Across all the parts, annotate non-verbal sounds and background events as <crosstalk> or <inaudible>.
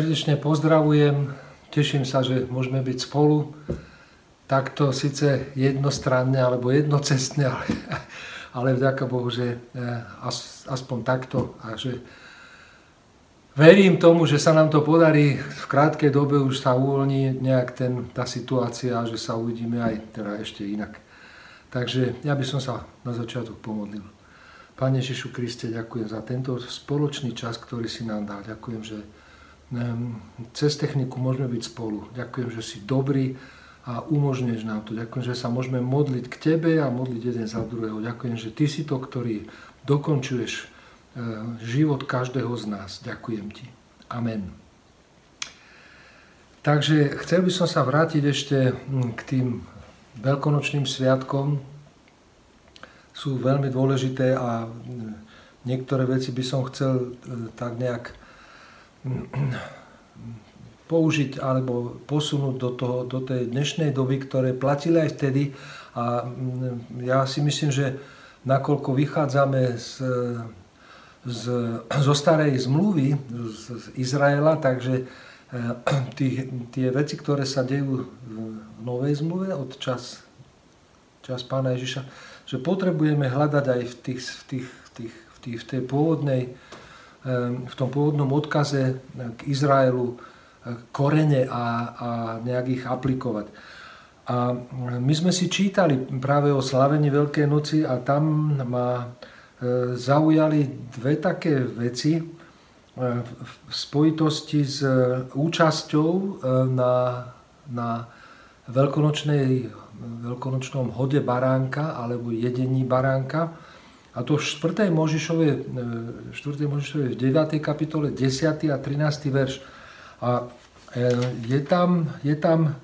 Srdečne pozdravujem, teším sa, že môžeme byť spolu. Takto síce jednostranne alebo jednocestne, <laughs> ale, ale vďaka Bohu, že eh, aspoň takto a že verím tomu, že sa nám to podarí v krátkej dobe už sa uvoľní nejak ten, tá situácia a že sa uvidíme aj teda ešte inak. Takže ja by som sa na začiatok pomodlil. Pane Ježišu Kriste, ďakujem za tento spoločný čas, ktorý si nám dal. Ďakujem, že cez techniku môžeme byť spolu. Ďakujem, že si dobrý a umožňuješ nám to. Ďakujem, že sa môžeme modliť k Tebe a modliť jeden za druhého. Ďakujem, že Ty si to, ktorý dokončuješ ehm, život každého z nás. Ďakujem Ti. Amen. Takže chcel by som sa vrátiť ešte hm, k tým veľkonočným sviatkom. Sú veľmi dôležité a hm, niektoré veci by som chcel hm, tak nejak použiť alebo posunúť do, toho, do tej dnešnej doby, ktoré platili aj vtedy. A mm, ja si myslím, že nakoľko vychádzame z, z, zo starej zmluvy z, z Izraela, takže eh, tí, tie veci, ktoré sa dejú v novej zmluve od čas, čas pána Ježiša, že potrebujeme hľadať aj v, tých, v, tých, v, tých, v, tých, v tej pôvodnej v tom pôvodnom odkaze k Izraelu eh, korene a, a nejak ich aplikovať. A my sme si čítali práve o slavení Veľkej noci a tam ma eh, zaujali dve také veci eh, v spojitosti s účasťou na, na veľkonočnej, veľkonočnom hode baránka alebo jedení baránka. A to v 4. Možišovej, 4. Možišovej v 9. kapitole 10. a 13. verš. A e, je tam, je tam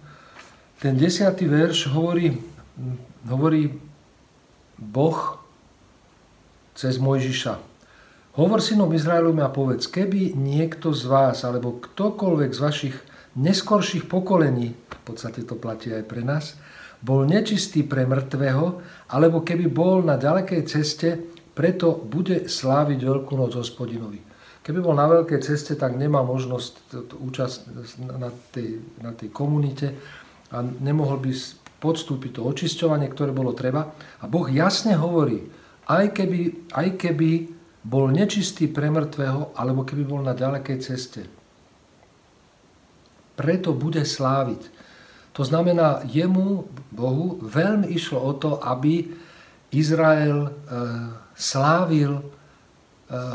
ten 10. verš hovorí, hovorí Boh cez Mojžiša. Hovor synom Izraelovým a povedz, keby niekto z vás, alebo ktokoľvek z vašich neskorších pokolení, v podstate to platí aj pre nás, bol nečistý pre mŕtvého, alebo keby bol na ďalekej ceste, preto bude sláviť Veľkú noc hospodinovi. Keby bol na veľkej ceste, tak nemá možnosť účasť na tej, na tej komunite a nemohol by podstúpiť to očisťovanie, ktoré bolo treba. A Boh jasne hovorí, aj keby, aj keby bol nečistý pre mŕtvého, alebo keby bol na ďalekej ceste. Preto bude sláviť. To znamená, jemu, Bohu, veľmi išlo o to, aby Izrael e, slávil e,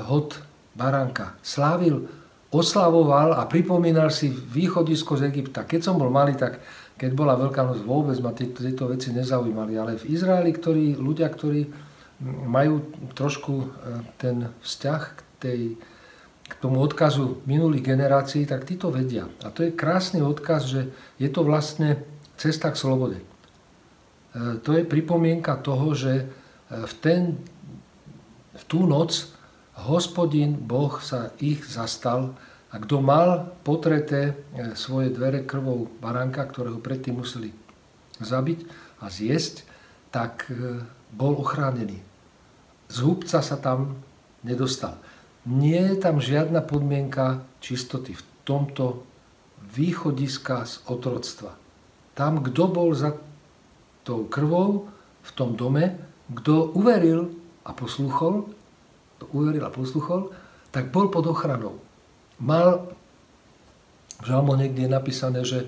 hod baránka. Slávil, oslavoval a pripomínal si východisko z Egypta. Keď som bol malý, tak keď bola Veľká noc, vôbec ma tieto, tieto veci nezaujímali. Ale v Izraeli, ktorí, ľudia, ktorí majú trošku e, ten vzťah k tej tomu odkazu minulých generácií, tak tí vedia. A to je krásny odkaz, že je to vlastne cesta k slobode. E, to je pripomienka toho, že e, v, ten, v tú noc hospodin Boh sa ich zastal a kto mal potreté e, svoje dvere krvou baránka, ktorého predtým museli zabiť a zjesť, tak bol ochránený. Zhubca sa tam nedostal nie je tam žiadna podmienka čistoty v tomto východiska z otroctva. Tam, kto bol za tou krvou v tom dome, kto uveril a posluchol, uveril a posluchol, tak bol pod ochranou. Mal, v žalmo niekde je napísané, že e,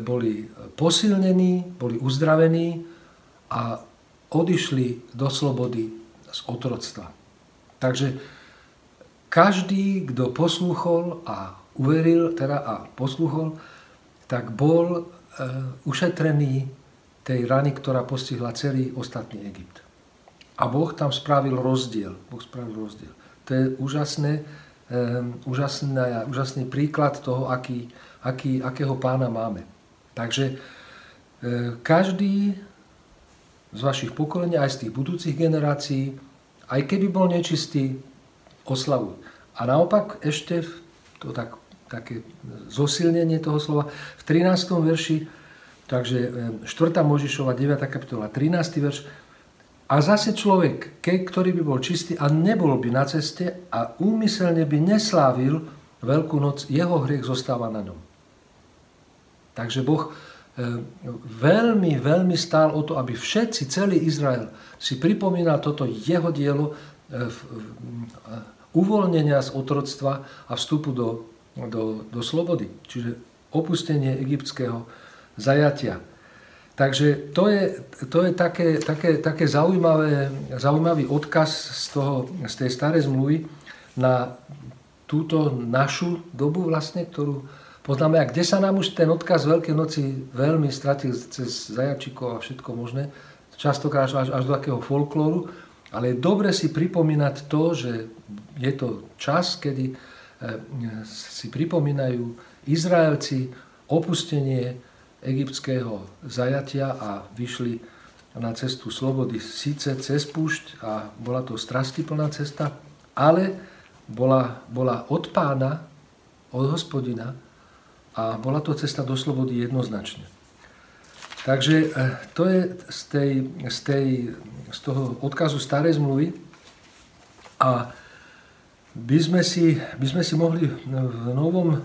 boli posilnení, boli uzdravení a odišli do slobody z otroctva. Takže každý, kto poslúchol a uveril, teda a poslúchol, tak bol e, ušetrený tej rany, ktorá postihla celý ostatný Egypt. A Boh tam spravil rozdiel. Boh spravil rozdiel. To je úžasné, e, úžasný, úžasný príklad toho, aký, aký, akého pána máme. Takže e, každý z vašich pokolení, aj z tých budúcich generácií, aj keby bol nečistý, oslavuj. A naopak ešte to tak, také zosilnenie toho slova v 13. verši, takže 4. Možišova 9. kapitola 13. verš, a zase človek, ktorý by bol čistý a nebol by na ceste a úmyselne by neslávil Veľkú noc, jeho hriech zostáva na ňom. Takže Boh veľmi, veľmi stál o to, aby všetci, celý Izrael si pripomínal toto jeho dielo e, uvoľnenia z otroctva a vstupu do, do, do slobody. Čiže opustenie egyptského zajatia. Takže to je, to je také, také, také zaujímavé, zaujímavý odkaz z, toho, z tej starej zmluvy na túto našu dobu vlastne, ktorú poznáme. A kde sa nám už ten odkaz Veľkej noci veľmi stratil cez zajačikov a všetko možné, častokrát až, až do takého folklóru, ale je dobre si pripomínať to, že je to čas, kedy eh, si pripomínajú Izraelci opustenie egyptského zajatia a vyšli na cestu slobody síce cez púšť a bola to strastiplná cesta, ale bola, bola od pána, od hospodina a bola to cesta do slobody jednoznačne. Takže e, to je z, tej, z, tej, z toho odkazu starej zmluvy. A by sme si, by sme si mohli v novom,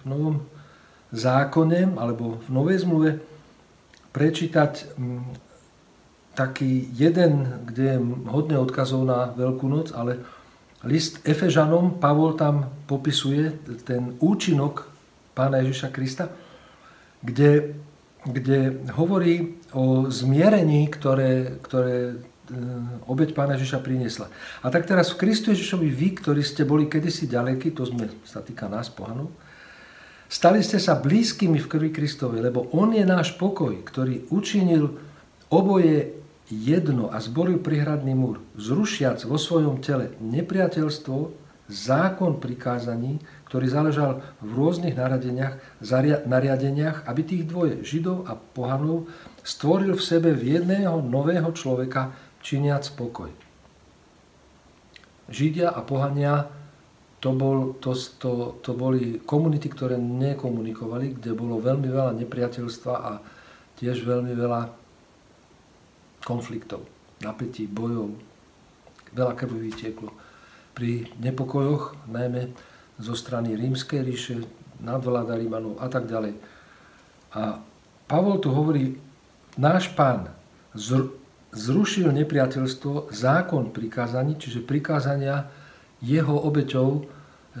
v novom zákone alebo v Novej zmluve prečítať taký jeden, kde je hodne odkazov na Veľkú noc, ale list Efežanom, Pavol tam popisuje ten účinok pána Ježiša Krista, kde, kde hovorí o zmierení, ktoré, ktoré e, obeď pána Ježiša priniesla. A tak teraz v Kristu Ježišovi vy, ktorí ste boli kedysi ďalekí, to sme, sa týka nás, pohanov, Stali ste sa blízkymi v krvi Kristovej, lebo On je náš pokoj, ktorý učinil oboje jedno a zboril prihradný múr, zrušiac vo svojom tele nepriateľstvo, zákon prikázaní, ktorý záležal v rôznych nariadeniach, aby tých dvoje, Židov a pohanov, stvoril v sebe v jedného nového človeka, činiac pokoj. Židia a pohania to, bol, to, to, to boli komunity, ktoré nekomunikovali, kde bolo veľmi veľa nepriateľstva a tiež veľmi veľa konfliktov, napätí, bojov, veľa krvi vytieklo. Pri nepokojoch, najmä zo strany rímskej ríše, nadvláda Rímanov a tak ďalej. A Pavol tu hovorí, náš pán zrušil nepriateľstvo, zákon prikázaní, čiže prikázania jeho obeťou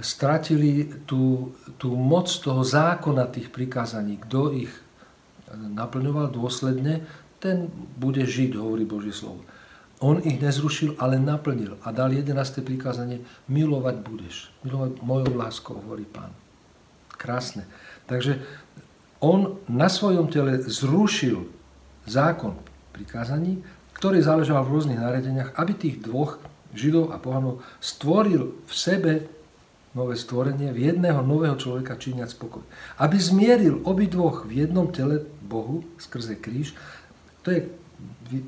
stratili tú, tú moc toho zákona tých prikázaní. Kto ich naplňoval dôsledne, ten bude žiť, hovorí Božie slovo. On ich nezrušil, ale naplnil a dal 11. prikázanie, milovať budeš. Milovať mojou láskou, hovorí pán. Krásne. Takže on na svojom tele zrušil zákon prikázaní, ktorý záležal v rôznych nariadeniach, aby tých dvoch Židov a pohanov, stvoril v sebe nové stvorenie, v jedného nového človeka činiac spokoj. Aby zmieril obidvoch v jednom tele Bohu skrze kríž, to je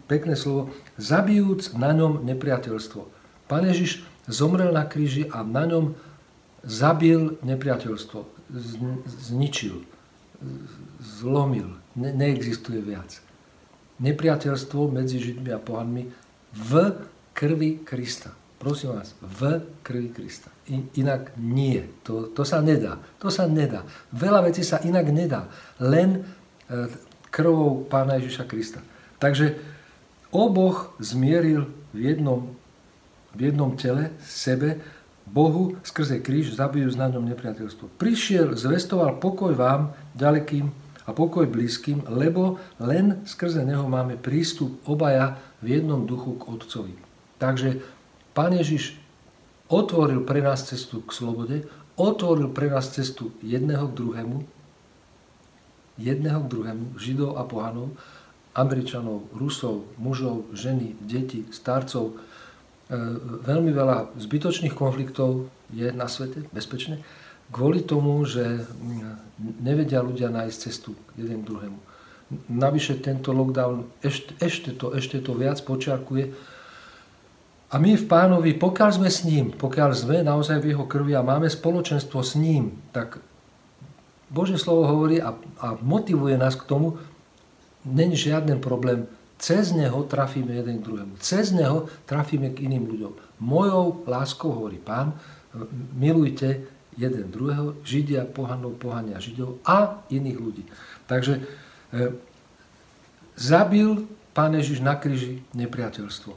pekné slovo, zabijúc na ňom nepriateľstvo. Pán Ježiš zomrel na kríži a na ňom zabil nepriateľstvo, zničil, zlomil, ne, neexistuje viac. Nepriateľstvo medzi Židmi a pohanmi v krvi Krista. Prosím vás, v krvi Krista. Inak nie. To, to sa nedá. To sa nedá. Veľa vecí sa inak nedá. Len e, krvou Pána Ježiša Krista. Takže oboch zmieril v jednom, v jednom tele sebe, Bohu skrze kríž, zabijúc na ňom nepriateľstvo. Prišiel, zvestoval pokoj vám, ďalekým a pokoj blízkym, lebo len skrze neho máme prístup obaja v jednom duchu k Otcovi. Takže Pán Ježiš otvoril pre nás cestu k slobode, otvoril pre nás cestu jedného k druhému, jedného k druhému, židov a pohanov, Američanov, Rusov, mužov, ženy, deti, starcov. E, veľmi veľa zbytočných konfliktov je na svete, bezpečne, kvôli tomu, že nevedia ľudia nájsť cestu jeden k druhému. Navyše tento lockdown ešte, ešte, to, ešte to viac počiarkuje, a my v pánovi, pokiaľ sme s ním, pokiaľ sme naozaj v jeho krvi a máme spoločenstvo s ním, tak Božie slovo hovorí a, a motivuje nás k tomu, není žiaden problém. Cez neho trafíme jeden k druhému. Cez neho trafíme k iným ľuďom. Mojou láskou, hovorí pán, milujte jeden druhého, Židia, pohanov, pohania Židov a iných ľudí. Takže e, zabil Pán Ježiš na kríži nepriateľstvo.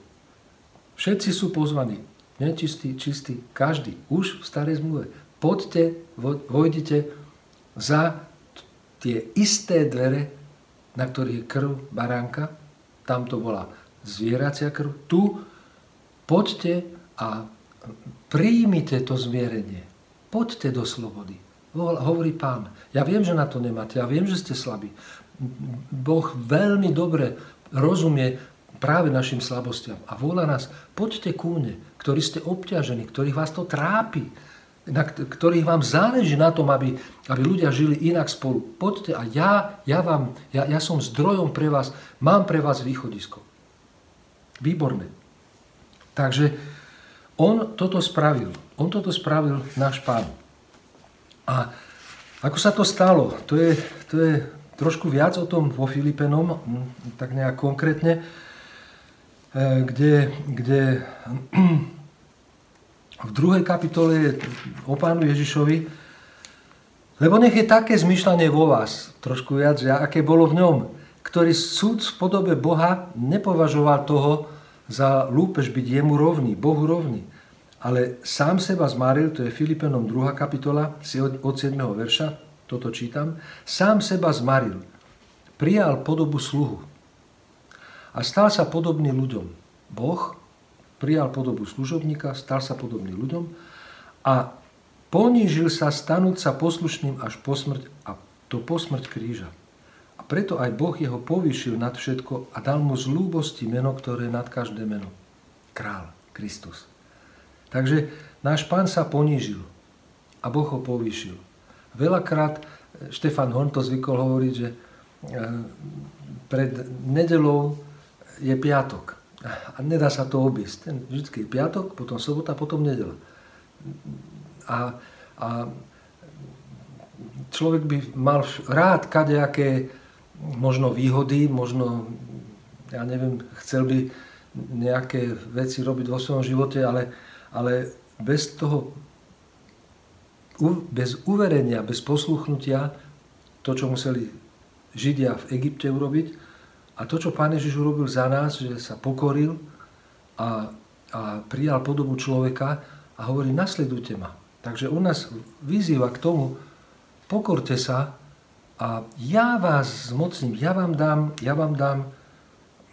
Všetci sú pozvaní, nečistí, čistí, každý, už v starej zmluve. Poďte, vojdite za tie isté dvere, na ktorých je krv baránka, tam to bola zvieracia krv, tu poďte a príjmite to zmierenie. Poďte do slobody. Hovorí pán. Ja viem, že na to nemáte. Ja viem, že ste slabí. Boh veľmi dobre rozumie práve našim slabostiam a volá nás, poďte ku mne, ktorí ste obťažení, ktorých vás to trápi, na ktorých vám záleží na tom, aby, aby ľudia žili inak spolu. Poďte a ja, ja, vám, ja, ja som zdrojom pre vás, mám pre vás východisko. Výborné. Takže on toto spravil. On toto spravil náš pán. A ako sa to stalo? To je, to je trošku viac o tom vo Filipenom, tak nejak konkrétne, e, kde, kde v druhej kapitole o pánu Ježišovi, lebo nech je také zmyšľanie vo vás, trošku viac, aké bolo v ňom, ktorý súd v podobe Boha nepovažoval toho, za lúpež byť jemu rovný, Bohu rovný. Ale sám seba zmaril, to je Filipenom 2. kapitola, od 7. verša, toto čítam, sám seba zmaril, prijal podobu sluhu a stal sa podobný ľuďom. Boh prijal podobu služobníka, stal sa podobný ľuďom a ponížil sa stanúť sa poslušným až po smrť a to po smrť kríža preto aj Boh jeho povýšil nad všetko a dal mu z lúbosti meno, ktoré je nad každé meno. Král, Kristus. Takže náš pán sa ponížil a Boh ho povýšil. Veľakrát eh, Štefan Horn to zvykol hovoriť, že eh, pred nedelou je piatok. A nedá sa to obísť. Ten vždy je piatok, potom sobota, potom nedela. A, a človek by mal rád kadejaké možno výhody, možno, ja neviem, chcel by nejaké veci robiť vo svojom živote, ale, ale bez toho, bez uverenia, bez posluchnutia, to, čo museli Židia v Egypte urobiť a to, čo Pán Ježiš urobil za nás, že sa pokoril a, a prijal podobu človeka a hovorí, nasledujte ma. Takže on nás vyzýva k tomu, pokorte sa a ja vás zmocním, ja vám dám, ja vám dám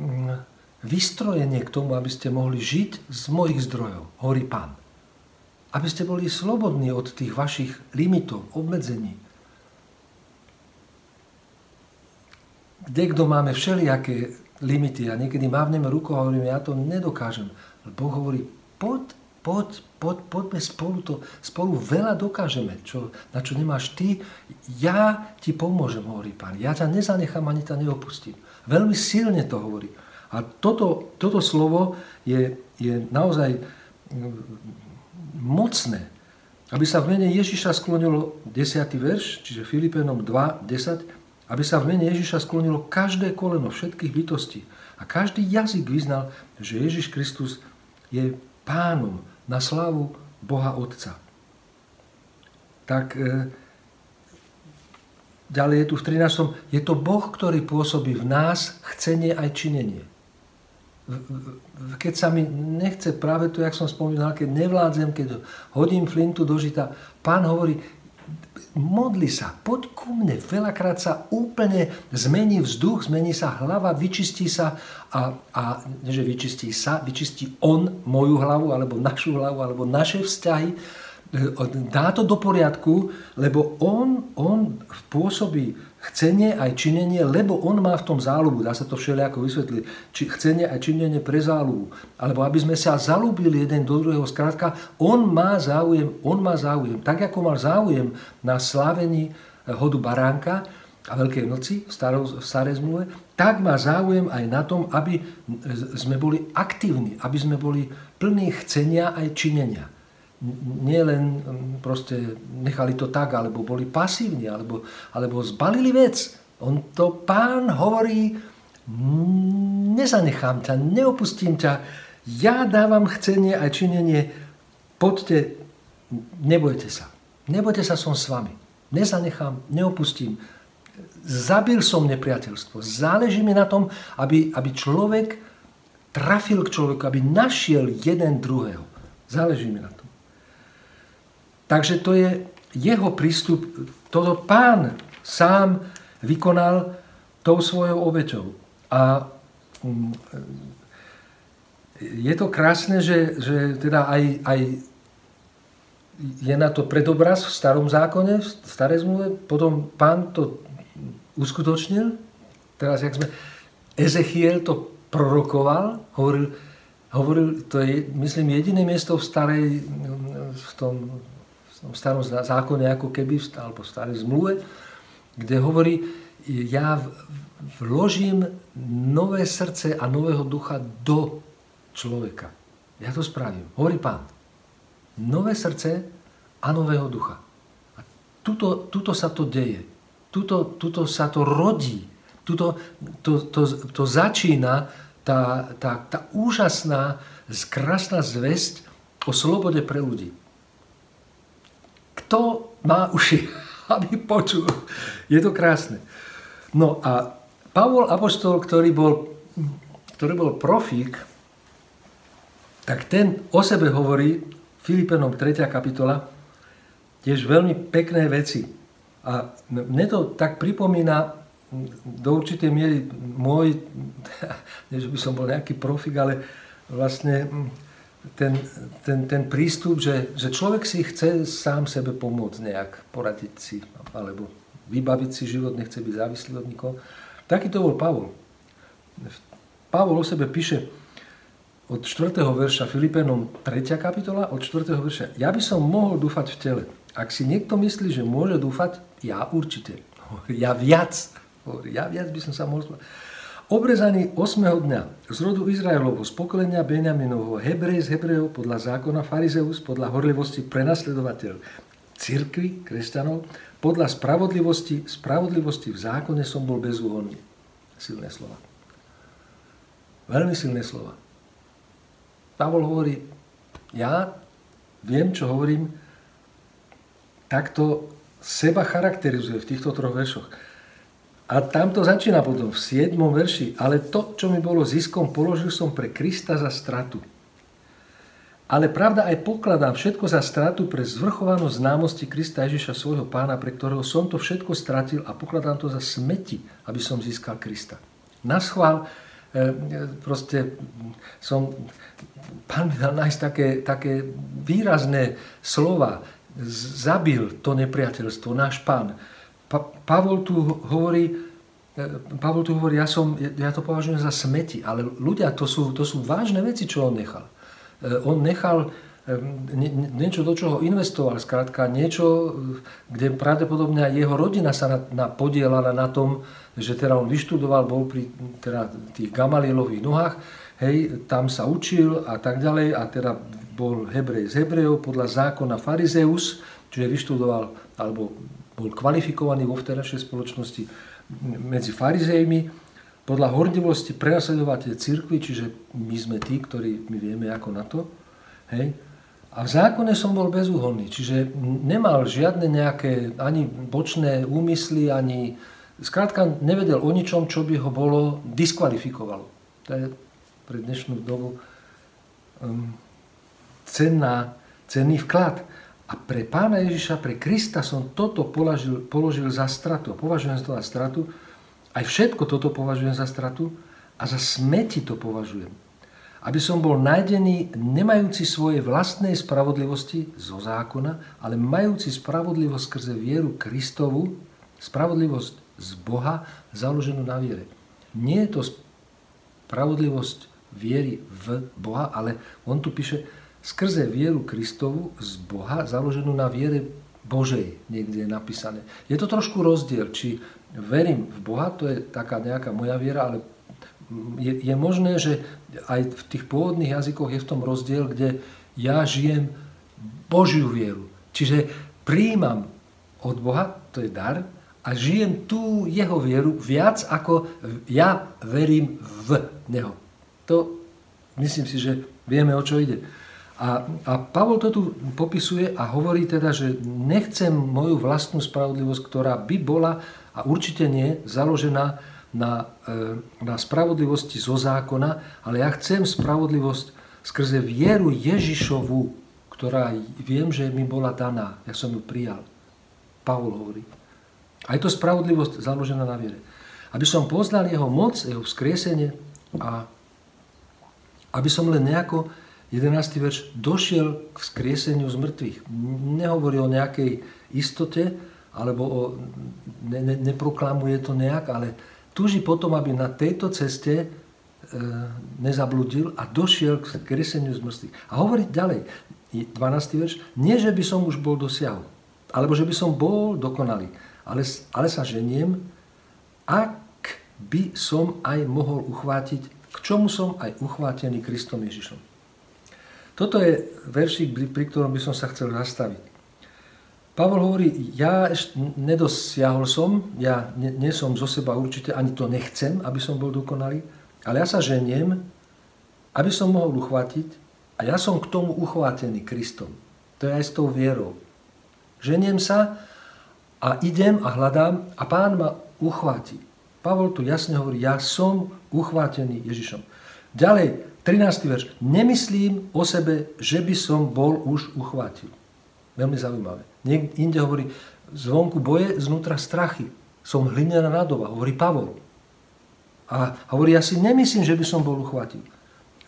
mm, vystrojenie k tomu, aby ste mohli žiť z mojich zdrojov, hovorí pán. Aby ste boli slobodní od tých vašich limitov, obmedzení. Kde kto máme všelijaké limity a niekedy mávneme rukou a hovoríme, ja to nedokážem. Boh hovorí, poď poď, poď, poďme spolu to, spolu veľa dokážeme, čo, na čo nemáš ty, ja ti pomôžem, hovorí pán. Ja ťa nezanechám ani ťa neopustím. Veľmi silne to hovorí. A toto, toto slovo je, je naozaj mm, mocné. Aby sa v mene Ježiša sklonilo 10. verš, čiže Filipenom 2, 10, aby sa v mene Ježiša sklonilo každé koleno všetkých bytostí a každý jazyk vyznal, že Ježiš Kristus je pánom na slávu Boha Otca. Tak e, ďalej je tu v 13. Je to Boh, ktorý pôsobí v nás chcenie aj činenie. Keď sa mi nechce práve to, jak som spomínal, keď nevládzem, keď hodím flintu do žita, pán hovorí, modli sa, poď ku mne. Veľakrát sa úplne zmení vzduch, zmení sa hlava, vyčistí sa a, a že vyčistí sa, vyčistí on moju hlavu, alebo našu hlavu, alebo naše vzťahy. Dá to do poriadku, lebo on, on pôsobí chcenie aj činenie, lebo on má v tom záľubu, dá sa to všelijako vysvetliť, či chcenie aj činenie pre záľubu, alebo aby sme sa zalúbili jeden do druhého, skrátka, on má záujem, on má záujem, tak ako mal záujem na slávení eh, hodu baránka a Veľkej noci v, starou, v starej zmluve, tak má záujem aj na tom, aby sme boli aktívni, aby sme boli plní chcenia aj činenia nielen mm, proste nechali to tak, alebo boli pasívni, alebo, alebo zbalili vec. On to pán hovorí, nezanechám ťa, neopustím ťa, ja dávam chcenie a činenie, poďte, nebojte sa. Nebojte sa, som s vami. Nezanechám, neopustím. Zabil som nepriateľstvo. Záleží mi na tom, aby, aby človek trafil k človeku, aby našiel jeden druhého. Záleží mi na tom. Takže to je jeho prístup. Toto pán sám vykonal tou svojou obeťou. A mm, je to krásne, že, že teda aj, aj je na to predobraz v starom zákone, v starej zmluve, potom pán to uskutočnil. Teraz, jak sme... Ezechiel to prorokoval, hovoril, hovoril, to je, myslím, jediné miesto v starej, v tom, v starom zákone, ako keby, alebo v starej zmluve, kde hovorí, ja vložím nové srdce a nového ducha do človeka. Ja to spravím. Hovorí pán. Nové srdce a nového ducha. A tuto, tuto sa to deje. Tuto, tuto sa to rodí. Tuto, to, to, to začína tá, tá, tá úžasná, krásna zväzť o slobode pre ľudí. Kto má uši, <laughs> aby počul? Je to krásne. No a Pavol Apostol, ktorý bol, ktorý bol profík, tak ten o sebe hovorí, Filipenom 3. kapitola, tiež veľmi pekné veci. A mne to tak pripomína do určitej miery môj, <laughs> nie že by som bol nejaký profik, ale vlastne ten, ten, ten prístup, že, že človek si chce sám sebe pomôcť nejak, poradiť si, alebo vybaviť si život, nechce byť závislý od nikoho. Taký to bol Pavol. Pavol o sebe píše, od 4. verša Filipenom 3. kapitola, od 4. verša. Ja by som mohol dúfať v tele. Ak si niekto myslí, že môže dúfať, ja určite. <laughs> Ja viac. Ja viac by som sa mohol... Obrezaný 8. dňa z rodu Izraelovho, z pokolenia Benjaminovho, Hebrej z Hebrejov, podľa zákona Farizeus, podľa horlivosti prenasledovateľ cirkvi, kresťanov, podľa spravodlivosti, spravodlivosti v zákone som bol bezúhonný. Silné slova. Veľmi silné slova. Pavol hovorí, ja viem, čo hovorím, takto seba charakterizuje v týchto troch veršoch. A tam to začína potom v 7. verši. Ale to, čo mi bolo ziskom, položil som pre Krista za stratu. Ale pravda aj pokladám všetko za stratu pre zvrchovanú známosti Krista Ježiša svojho pána, pre ktorého som to všetko stratil a pokladám to za smeti, aby som získal Krista. Na schvál, e, proste som pán mi dal nájsť také, také výrazné slova. Zabil to nepriateľstvo, náš pán. Pa- Pavol tu hovorí, e, Pavol tu hovorí, ja, som, ja to považujem za smeti, ale ľudia, to sú, to sú vážne veci, čo on nechal. E, on nechal e, niečo, do čoho investoval, skrátka niečo, kde pravdepodobne aj jeho rodina sa na, na podielala na tom, že teda on vyštudoval, bol pri teda, tých Gamalielových nohách, hej, tam sa učil a tak ďalej a teda bol Hebrej z Hebrejov podľa zákona Farizeus, čiže vyštudoval alebo bol kvalifikovaný vo vtedajšej spoločnosti medzi farizejmi, podľa hordivosti prenasledovať tie cirkvi, čiže my sme tí, ktorí my vieme ako na to. Hej. A v zákone som bol bezúhonný, čiže nemal žiadne nejaké ani bočné úmysly, ani... Skrátka nevedel o ničom, čo by ho bolo diskvalifikovalo. To je pre dnešnú dobu um, cenná, cenný vklad. A pre pána Ježiša, pre Krista som toto položil, položil za stratu. A považujem to za stratu. Aj všetko toto považujem za stratu. A za smeti to považujem. Aby som bol nájdený nemajúci svojej vlastnej spravodlivosti zo zákona, ale majúci spravodlivosť skrze vieru Kristovu, spravodlivosť z Boha založenú na viere. Nie je to spravodlivosť viery v Boha, ale on tu píše skrze vieru Kristovu z Boha, založenú na viere Božej, niekde je napísané. Je to trošku rozdiel, či verím v Boha, to je taká nejaká moja viera, ale je, je možné, že aj v tých pôvodných jazykoch je v tom rozdiel, kde ja žijem Božiu vieru. Čiže príjmam od Boha, to je dar, a žijem tú jeho vieru viac ako ja verím v Neho. To myslím si, že vieme, o čo ide. A, a Pavol to tu popisuje a hovorí teda, že nechcem moju vlastnú spravodlivosť, ktorá by bola a určite nie založená na, e, na spravodlivosti zo zákona, ale ja chcem spravodlivosť skrze vieru Ježišovu, ktorá viem, že mi bola daná. Ja som ju prijal. Pavol hovorí. A je to spravodlivosť založená na viere. Aby som poznal jeho moc, jeho vzkriesenie a aby som len nejako 11. verš, došiel k vzkrieseniu z mŕtvych. Nehovorí o nejakej istote, alebo o, ne, ne, neproklamuje to nejak, ale túži potom, aby na tejto ceste e, nezabludil a došiel k vzkrieseniu z mŕtvych. A hovorí ďalej, 12. verš, nie, že by som už bol dosiahol, alebo že by som bol dokonalý, ale, ale sa ženiem, ak by som aj mohol uchvátiť, k čomu som aj uchvátený Kristom Ježišom. Toto je veršík, pri ktorom by som sa chcel zastaviť. Pavol hovorí, ja ešte nedosiahol som, ja nie, som zo seba určite, ani to nechcem, aby som bol dokonalý, ale ja sa ženiem, aby som mohol uchvátiť a ja som k tomu uchvátený Kristom. To je aj s tou vierou. Ženiem sa a idem a hľadám a pán ma uchváti. Pavol tu jasne hovorí, ja som uchvátený Ježišom. Ďalej, 13. verš. Nemyslím o sebe, že by som bol už uchvátil. Veľmi zaujímavé. Niekde inde hovorí, zvonku boje, znútra strachy. Som hlinená nádoba, hovorí Pavol. A hovorí, ja si nemyslím, že by som bol uchvátil.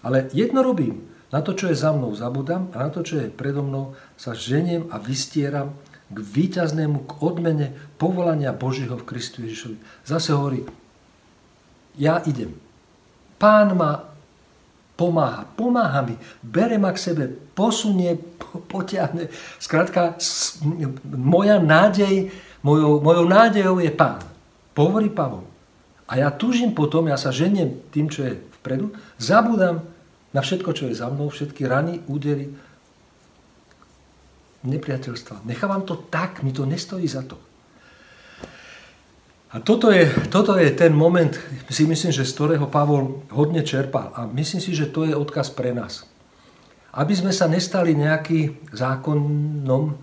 Ale jedno robím. Na to, čo je za mnou, zabudám a na to, čo je predo mnou, sa ženiem a vystieram k víťaznému, k odmene povolania Božího v Kristu Ježišovi. Zase hovorí, ja idem. Pán ma pomáha. Pomáha mi. Bere ma k sebe, posunie, potiahne. Skrátka, moja nádej, mojou, mojou nádejou je Pán. Pohovorí Pavol. A ja túžim potom, ja sa ženiem tým, čo je vpredu, zabudám na všetko, čo je za mnou, všetky rany, údery, nepriateľstva. Nechávam to tak, mi to nestojí za to. A toto je, toto je ten moment, si myslím, že z ktorého Pavol hodne čerpal. A myslím si, že to je odkaz pre nás. Aby sme sa nestali nejaký zákonom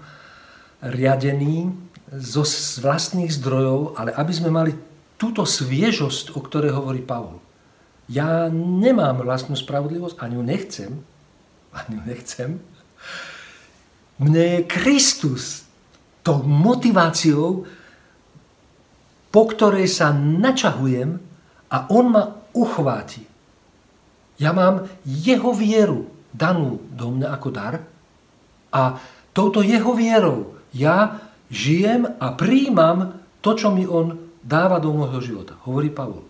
riadený zo vlastných zdrojov, ale aby sme mali túto sviežosť, o ktorej hovorí Pavol. Ja nemám vlastnú spravodlivosť, ani ju nechcem. Ani ju nechcem. Mne je Kristus tou motiváciou, po ktorej sa načahujem a on ma uchváti. Ja mám jeho vieru danú do mňa ako dar a touto jeho vierou ja žijem a príjmam to, čo mi on dáva do môjho života, hovorí Pavol.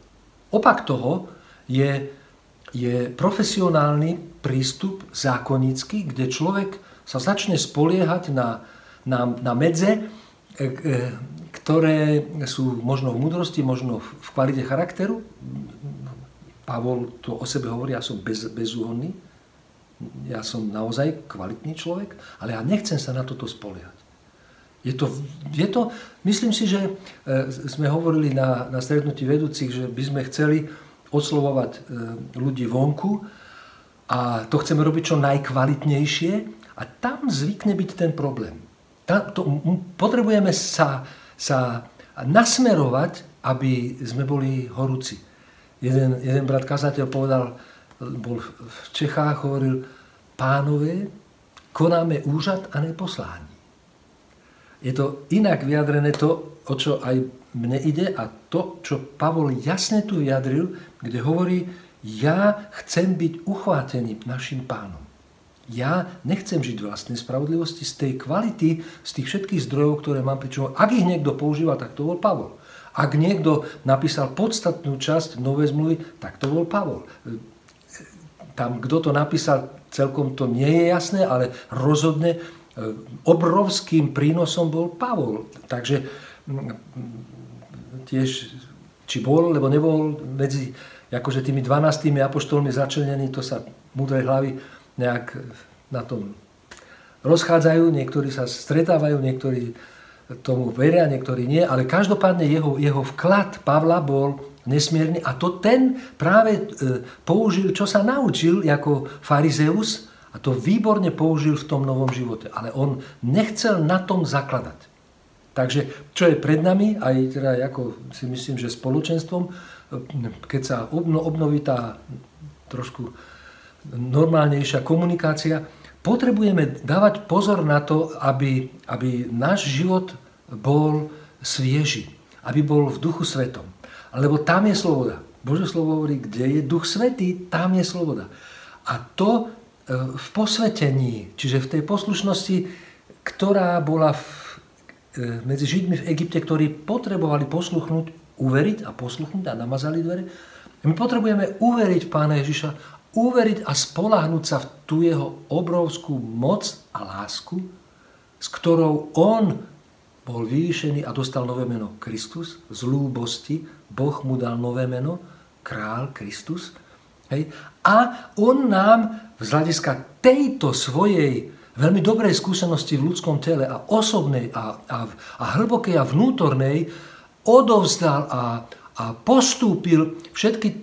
Opak toho je, je profesionálny prístup zákonnícky, kde človek sa začne spoliehať na, na, na medze, e, e, ktoré sú možno v múdrosti, možno v kvalite charakteru. Pavol to o sebe hovorí, ja som bez, bezúhonný, ja som naozaj kvalitný človek, ale ja nechcem sa na toto spoliehať. Je to, je to, myslím si, že e, sme hovorili na, na stretnutí vedúcich, že by sme chceli oslovovať e, ľudí vonku a to chceme robiť čo najkvalitnejšie a tam zvykne byť ten problém. Tam, to, potrebujeme sa sa nasmerovať, aby sme boli horúci. Jeden, jeden brat kazateľ povedal, bol v Čechách, hovoril, pánové, konáme úžad a neposlání. Je to inak vyjadrené to, o čo aj mne ide a to, čo Pavol jasne tu vyjadril, kde hovorí, ja chcem byť uchvátený našim pánom. Ja nechcem žiť vlastnej spravodlivosti z tej kvality, z tých všetkých zdrojov, ktoré mám. Pričom ak ich niekto používa, tak to bol Pavol. Ak niekto napísal podstatnú časť Novej zmluvy, tak to bol Pavol. Tam, kto to napísal, celkom to nie je jasné, ale rozhodne e, obrovským prínosom bol Pavol. Takže tiež, či bol, lebo nebol medzi akože tými 12 apoštolmi začlenený, to sa múdrej hlavy nejak na tom rozchádzajú, niektorí sa stretávajú, niektorí tomu veria, niektorí nie, ale každopádne jeho, jeho vklad Pavla bol nesmierny a to ten práve e, použil, čo sa naučil ako farizeus A to výborne použil v tom novom živote. Ale on nechcel na tom zakladať. Takže čo je pred nami, aj teda ako si myslím, že spoločenstvom, keď sa obnoví tá trošku normálnejšia komunikácia, potrebujeme dávať pozor na to, aby, aby náš život bol svieži, aby bol v duchu svetom. Lebo tam je sloboda. Bože slovo hovorí, kde je duch svetý, tam je sloboda. A to e, v posvetení, čiže v tej poslušnosti, ktorá bola v E, medzi Židmi v Egypte, ktorí potrebovali posluchnúť, uveriť a posluchnúť a namazali dvere. My potrebujeme uveriť Pána Ježiša, uveriť a spolahnúť sa v tú jeho obrovskú moc a lásku, s ktorou on bol vyvýšený a dostal nové meno Kristus. Z lúbosti Boh mu dal nové meno, král Kristus. Hej. A on nám z hľadiska tejto svojej veľmi dobrej skúsenosti v ľudskom tele a osobnej a, a, a hlbokej a vnútornej odovzdal a, a postúpil všetky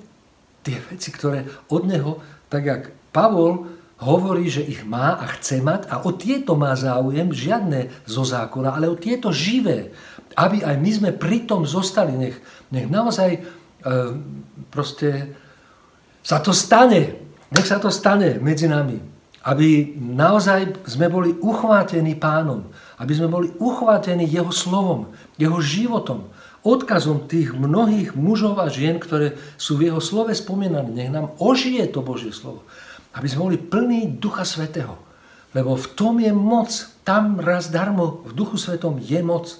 tie veci, ktoré od neho, tak jak Pavol hovorí, že ich má a chce mať a o tieto má záujem, žiadne zo zákona, ale o tieto živé, aby aj my sme pri tom zostali. Nech, nech naozaj e, proste sa to stane. Nech sa to stane medzi nami. Aby naozaj sme boli uchvátení pánom. Aby sme boli uchvátení jeho slovom, jeho životom, odkazom tých mnohých mužov a žien, ktoré sú v jeho slove spomínané. Nech nám ožije to Božie slovo. Aby sme boli plní Ducha Svetého. Lebo v tom je moc. Tam raz darmo v Duchu Svetom je moc.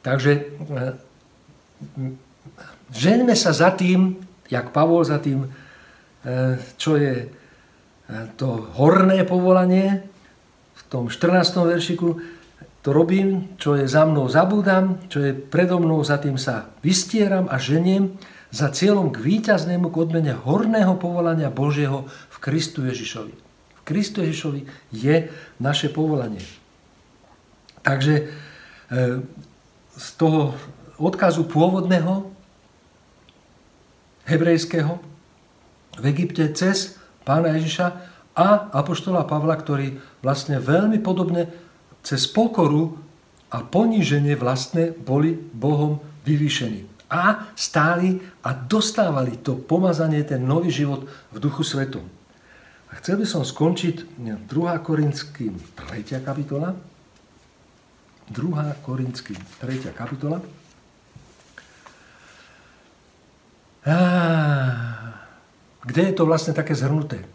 Takže e, ženme sa za tým, jak Pavol za tým, e, čo je to horné povolanie, v tom 14. veršiku, to robím, čo je za mnou zabúdam, čo je predo mnou, za tým sa vystieram a ženiem za cieľom k víťaznému k odmene horného povolania Božieho v Kristu Ježišovi. V Kristu Ježišovi je naše povolanie. Takže e, z toho odkazu pôvodného hebrejského v Egypte cez pána Ježiša a apoštola Pavla, ktorí vlastne veľmi podobne cez pokoru a poníženie vlastne boli Bohom vyvýšení. A stáli a dostávali to pomazanie, ten nový život v duchu svetom. A chcel by som skončiť 2. Korinským 3. kapitola. 2. Korinským 3. kapitola. Kde je to vlastne také zhrnuté?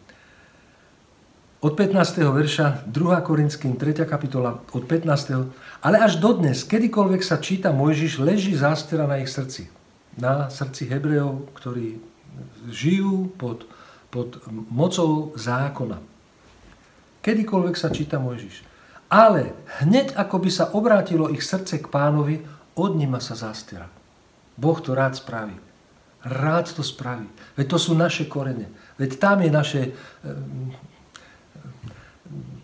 Od 15. verša, 2. Korinským, 3. kapitola, od 15. Ale až dodnes, kedykoľvek sa číta Mojžiš, leží zástera na ich srdci. Na srdci Hebrejov, ktorí žijú pod, pod mocou zákona. Kedykoľvek sa číta Mojžiš. Ale hneď ako by sa obrátilo ich srdce k pánovi, od nima sa zástera. Boh to rád spraví rád to spraví. Veď to sú naše korene. Veď tam je naše,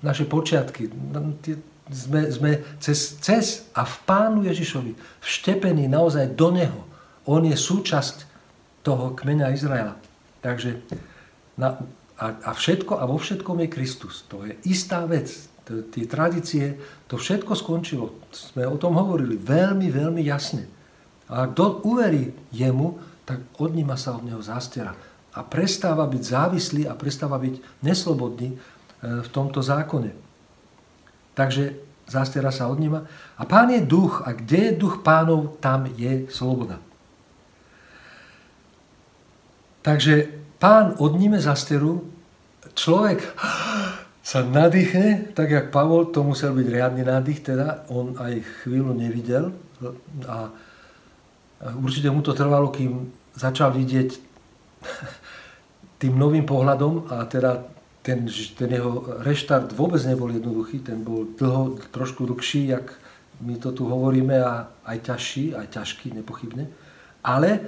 naše počiatky. Sme, sme cez, cez a v Pánu Ježišovi vštepení naozaj do Neho. On je súčasť toho kmeňa Izraela. Takže na, a, a všetko a vo všetkom je Kristus. To je istá vec. Tie tradície, to všetko skončilo. Sme o tom hovorili veľmi, veľmi jasne. A kto uverí jemu, tak odníma sa od neho zástera a prestáva byť závislý a prestáva byť neslobodný v tomto zákone. Takže zástera sa odníma. A pán je duch a kde je duch pánov, tam je sloboda. Takže pán odníme zasteru, človek sa nadýchne, tak jak Pavol, to musel byť riadny nádych, teda on aj chvíľu nevidel a určite mu to trvalo, kým začal vidieť <laughs> tým novým pohľadom a teda ten, ten jeho reštart vôbec nebol jednoduchý, ten bol dlho, trošku dlhší, jak my to tu hovoríme, a aj ťažší, aj ťažký, nepochybne. Ale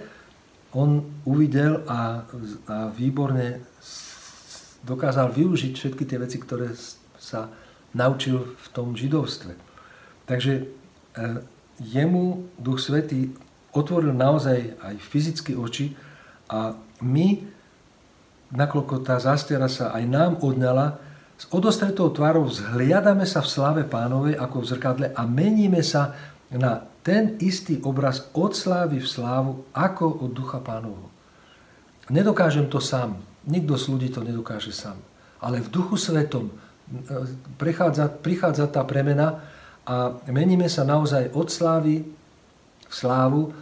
on uvidel a, a výborne dokázal využiť všetky tie veci, ktoré sa naučil v tom židovstve. Takže e, jemu Duch Svetý otvoril naozaj aj fyzicky oči a my, nakoľko tá zástiera sa aj nám odňala, s odostretou tvárou vzhliadame sa v sláve pánovej ako v zrkadle a meníme sa na ten istý obraz od slávy v slávu ako od ducha pánovho. Nedokážem to sám. Nikto z ľudí to nedokáže sám. Ale v duchu svetom e, prichádza tá premena a meníme sa naozaj od slávy v slávu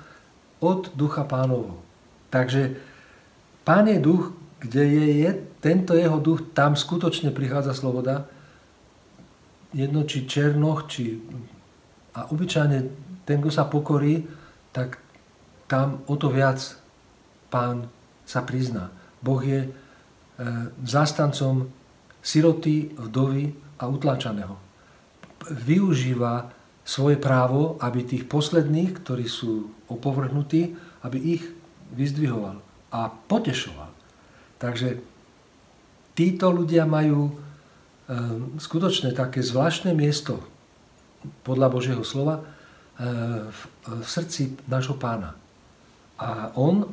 od ducha pánovho. Takže pán je duch, kde je, je tento jeho duch, tam skutočne prichádza sloboda. Jedno či černoch, či... A obyčajne ten, kto sa pokorí, tak tam o to viac pán sa prizná. Boh je e, zástancom siroty, vdovy a utlačaného. Využíva svoje právo, aby tých posledných, ktorí sú opovrhnutí, aby ich vyzdvihoval a potešoval. Takže títo ľudia majú e, skutočne také zvláštne miesto podľa Božieho slova e, v, v srdci nášho pána. A on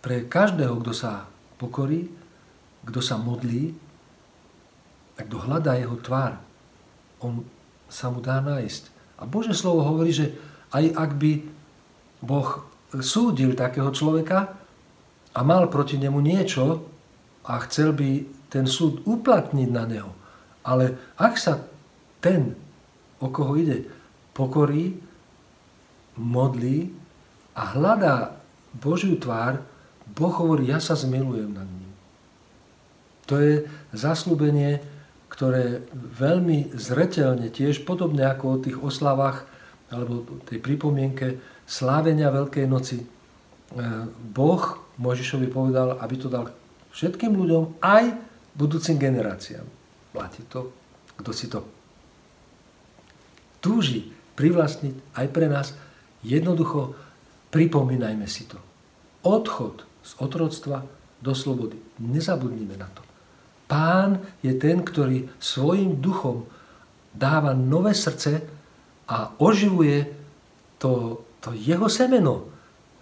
pre každého, kto sa pokorí, kto sa modlí, a kto hľadá jeho tvár, on sa mu dá nájsť. A Bože slovo hovorí, že aj ak by Boh súdil takého človeka, a mal proti nemu niečo a chcel by ten súd uplatniť na neho. Ale ak sa ten, o koho ide, pokorí, modlí a hľadá Božiu tvár, Boh hovorí, ja sa zmilujem nad ním. To je zaslúbenie, ktoré veľmi zretelne tiež, podobne ako o tých oslavách alebo tej pripomienke slávenia Veľkej noci, eh, Boh Mojžišovi povedal, aby to dal všetkým ľuďom, aj budúcim generáciám. Platí to, kto si to túži privlastniť aj pre nás, jednoducho pripomínajme si to. Odchod z otroctva do slobody. Nezabudnime na to. Pán je ten, ktorý svojim duchom dáva nové srdce a oživuje to, to jeho semeno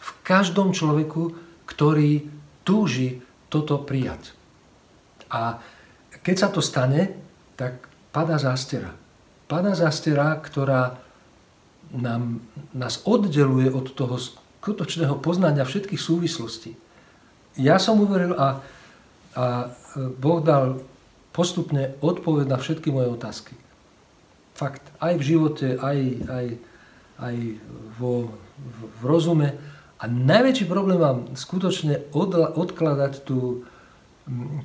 v každom človeku, ktorý túži toto prijať. A keď sa to stane, tak pada zástera. Pada zástera, ktorá nám, nás oddeluje od toho skutočného poznania všetkých súvislostí. Ja som uveril a, a Boh dal postupne odpoveď na všetky moje otázky. Fakt, aj v živote, aj, aj, aj vo, v, v rozume. A najväčší problém mám skutočne odkladať tú,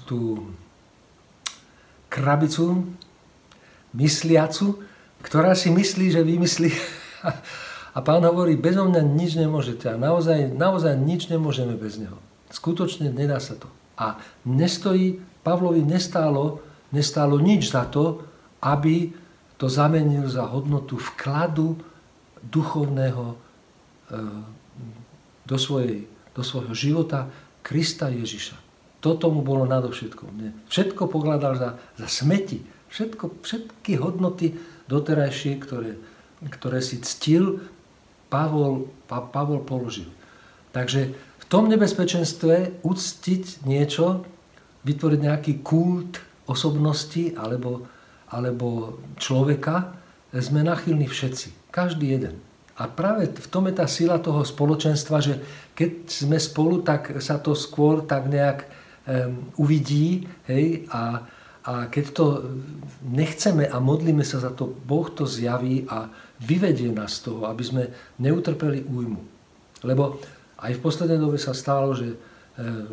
tú krabicu mysliacu, ktorá si myslí, že vymyslí. <laughs> A pán hovorí, bez mňa nič nemôžete. A naozaj, naozaj nič nemôžeme bez neho. Skutočne nedá sa to. A nestojí, Pavlovi nestálo, nestálo nič za to, aby to zamenil za hodnotu vkladu duchovného e, do, svojej, do svojho života Krista Ježiša. Toto mu bolo nadovšetko. Všetko pokladal za, za smeti. Všetko, všetky hodnoty doterajšie, ktoré, ktoré si ctil, Pavol, pa, Pavol položil. Takže v tom nebezpečenstve uctiť niečo, vytvoriť nejaký kult osobnosti alebo, alebo človeka, sme nachylní všetci. Každý jeden. A práve v tom je tá sila toho spoločenstva, že keď sme spolu, tak sa to skôr tak nejak um, uvidí. Hej, a, a keď to nechceme a modlíme sa za to, Boh to zjaví a vyvedie nás z toho, aby sme neutrpeli újmu. Lebo aj v poslednej dobe sa stalo, že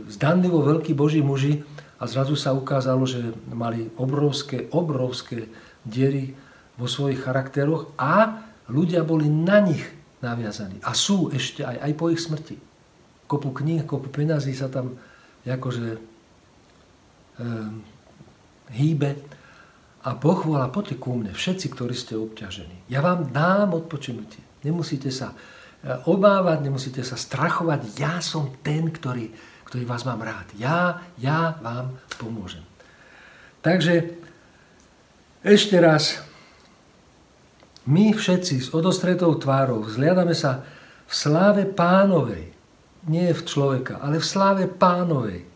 zdanlivo veľkí boží muži a zrazu sa ukázalo, že mali obrovské, obrovské diery vo svojich charakteroch a ľudia boli na nich naviazaní. A sú ešte aj, aj po ich smrti. Kopu kníh, kopu penazí sa tam akože e, hýbe. A Boh volá, poďte ku mne, všetci, ktorí ste obťažení. Ja vám dám odpočinutie. Nemusíte sa e, obávať, nemusíte sa strachovať. Ja som ten, ktorý, ktorý vás mám rád. Ja, ja vám pomôžem. Takže ešte raz my všetci s odostretou tvárou vzliadame sa v sláve pánovej. Nie v človeka, ale v sláve pánovej.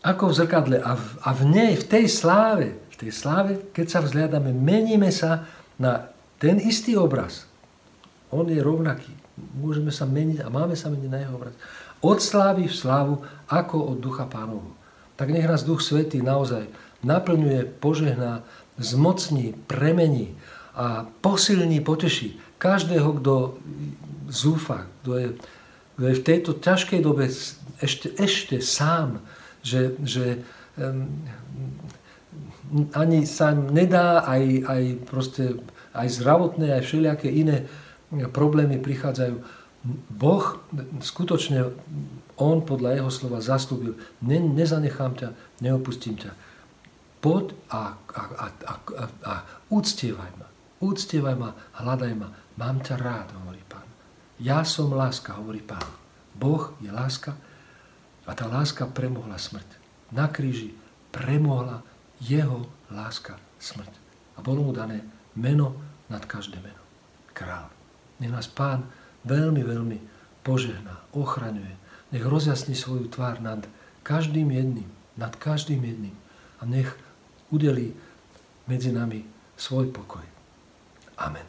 ako v zrkadle. A v, a v nej, v tej sláve, v tej sláve, keď sa vzhľadáme, meníme sa na ten istý obraz. On je rovnaký. Môžeme sa meniť a máme sa meniť na jeho obraz. Od slávy v slávu, ako od ducha pánovho. Tak nech nás Duch Svetý naozaj naplňuje, požehná, zmocní, premení a posilní, poteší každého, kto zúfa, kto je, kto je v tejto ťažkej dobe ešte, ešte sám, že, že um, ani sa nedá, aj, aj, proste, aj zdravotné, aj všelijaké iné problémy prichádzajú. Boh skutočne, On podľa Jeho slova zaslúbil, ne, nezanechám ťa, neopustím ťa. Poď a, a, a, a, a, a úctievaj ma. Úctievaj ma, hľadaj ma. Mám ťa rád, hovorí pán. Ja som láska, hovorí pán. Boh je láska a tá láska premohla smrť. Na kríži premohla jeho láska smrť. A bolo mu dané meno nad každé meno. Král. Nech nás pán veľmi, veľmi požehná, ochraňuje. Nech rozjasní svoju tvár nad každým jedným, nad každým jedným. A nech udelí medzi nami svoj pokoj. Amen.